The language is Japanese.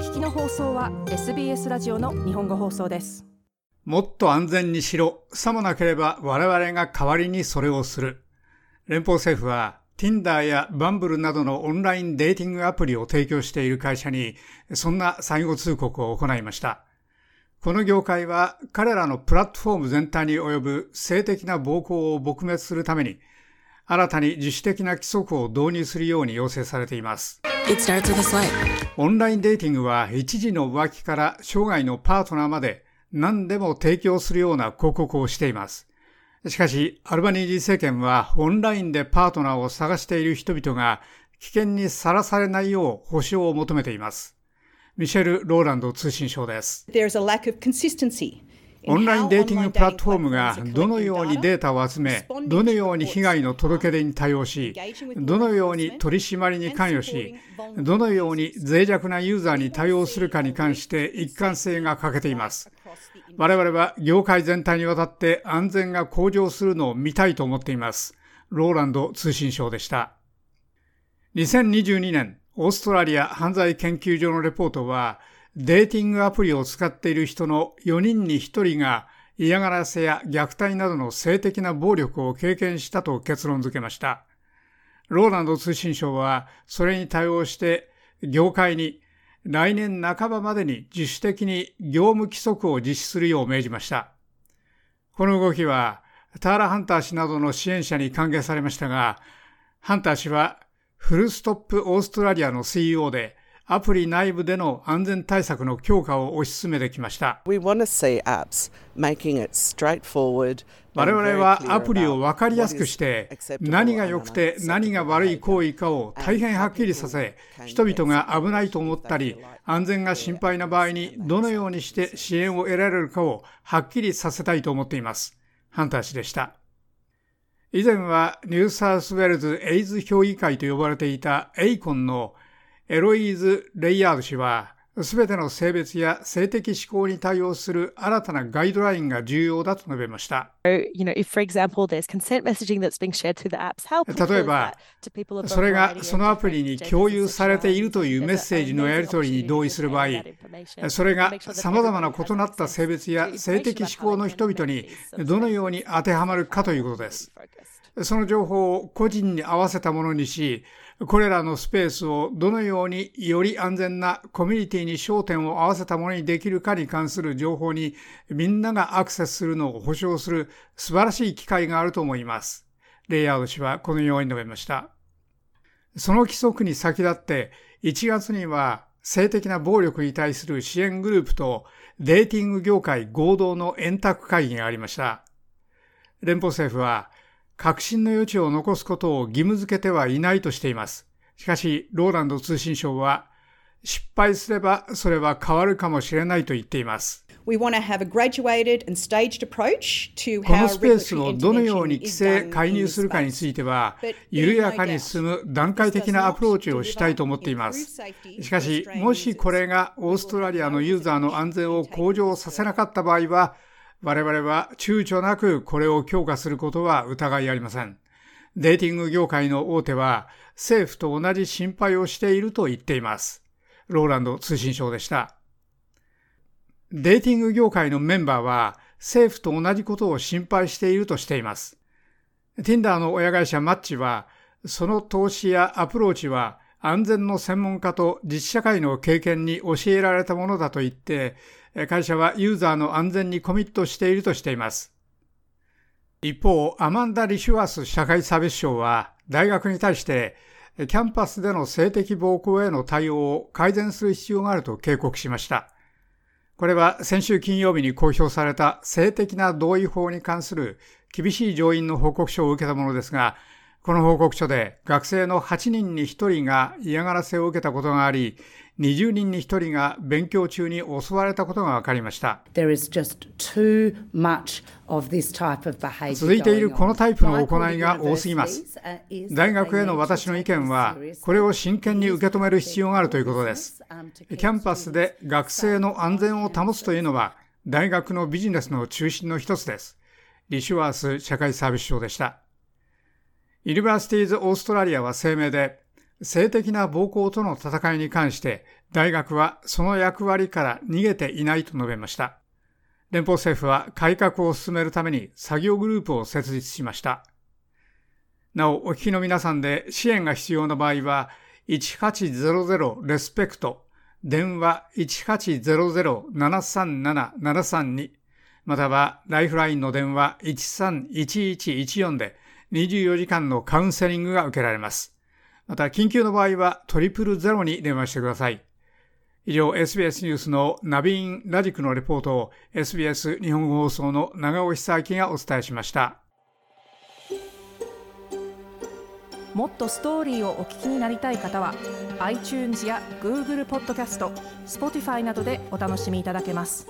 聞きの放送は SBS ラジオの日本語放送です。もっと安全にしろ。さもなければ我々が代わりにそれをする。連邦政府は Tinder や Bumble などのオンラインデーティングアプリを提供している会社にそんな最後通告を行いました。この業界は彼らのプラットフォーム全体に及ぶ性的な暴行を撲滅するために新たに自主的な規則を導入するように要請されています。オンラインデーティングは一時の浮気から生涯のパートナーまで何でも提供するような広告をしています。しかし、アルバニージー政権はオンラインでパートナーを探している人々が危険にさらされないよう保証を求めています。ミシェル・ローランド通信省です。オンラインデーティングプラットフォームがどのようにデータを集め、どのように被害の届け出に対応し、どのように取り締まりに関与し、どのように脆弱なユーザーに対応するかに関して一貫性が欠けています。我々は業界全体にわたって安全が向上するのを見たいと思っています。ローランド通信省でした。2022年、オーストラリア犯罪研究所のレポートは、デーティングアプリを使っている人の4人に1人が嫌がらせや虐待などの性的な暴力を経験したと結論付けました。ローランド通信省はそれに対応して業界に来年半ばまでに自主的に業務規則を実施するよう命じました。この動きはターラ・ハンター氏などの支援者に歓迎されましたが、ハンター氏はフルストップオーストラリアの CEO でアプリ内部での安全対策の強化を推し進めてきました。我々はアプリを分かりやすくして何が良くて何が悪い行為かを大変はっきりさせ人々が危ないと思ったり安全が心配な場合にどのようにして支援を得られるかをはっきりさせたいと思っています。ハンター氏でした。以前はニューサウスウェルズエイズ評議会と呼ばれていたエイコンのエロイーズ・レイヤード氏は、すべての性別や性的指向に対応する新たなガイドラインが重要だと述べました。例えば、それがそのアプリに共有されているというメッセージのやり取りに同意する場合、それが様々な異なった性別や性的指向の人々にどのように当てはまるかということです。その情報を個人に合わせたものにし、これらのスペースをどのようにより安全なコミュニティに焦点を合わせたものにできるかに関する情報にみんながアクセスするのを保証する素晴らしい機会があると思います。レイヤード氏はこのように述べました。その規則に先立って1月には性的な暴力に対する支援グループとデーティング業界合同の円卓会議がありました。連邦政府は革新の余地を残すことを義務付けてはいないとしています。しかし、ローランド通信省は、失敗すればそれは変わるかもしれないと言っています。このスペースをどのように規制、介入するかについては、緩やかに進む段階的なアプローチをしたいと思っています。しかし、もしこれがオーストラリアのユーザーの安全を向上させなかった場合は、我々は躊躇なくこれを強化することは疑いありません。デーティング業界の大手は政府と同じ心配をしていると言っています。ローランド通信省でした。デーティング業界のメンバーは政府と同じことを心配しているとしています。Tinder の親会社マッチは、その投資やアプローチは安全の専門家と実社会の経験に教えられたものだと言って、会社はユーザーの安全にコミットしているとしています。一方、アマンダ・リシュワース社会サービス相は大学に対してキャンパスでの性的暴行への対応を改善する必要があると警告しました。これは先週金曜日に公表された性的な同意法に関する厳しい上院の報告書を受けたものですが、この報告書で学生の8人に1人が嫌がらせを受けたことがあり、20人に1人が勉強中に襲われたことが分かりました。続いているこのタイプの行いが多すぎます。大学への私の意見は、これを真剣に受け止める必要があるということです。キャンパスで学生の安全を保つというのは、大学のビジネスの中心の一つです。リシュワース社会サービス相でした。ユニバーシティーズ・オーストラリアは声明で、性的な暴行との戦いに関して大学はその役割から逃げていないと述べました。連邦政府は改革を進めるために作業グループを設立しました。なお、お聞きの皆さんで支援が必要な場合は、1800レスペクト、電話1800-737-732、またはライフラインの電話131114で24時間のカウンセリングが受けられます。また、緊急の場合はトリプルゼロに電話してください。以上、SBS ニュースのナビーン・ラジクのレポートを SBS 日本語放送の長尾久明がお伝えしました。もっとストーリーをお聞きになりたい方は iTunes や Google ポッドキャスト Spotify などでお楽しみいただけます。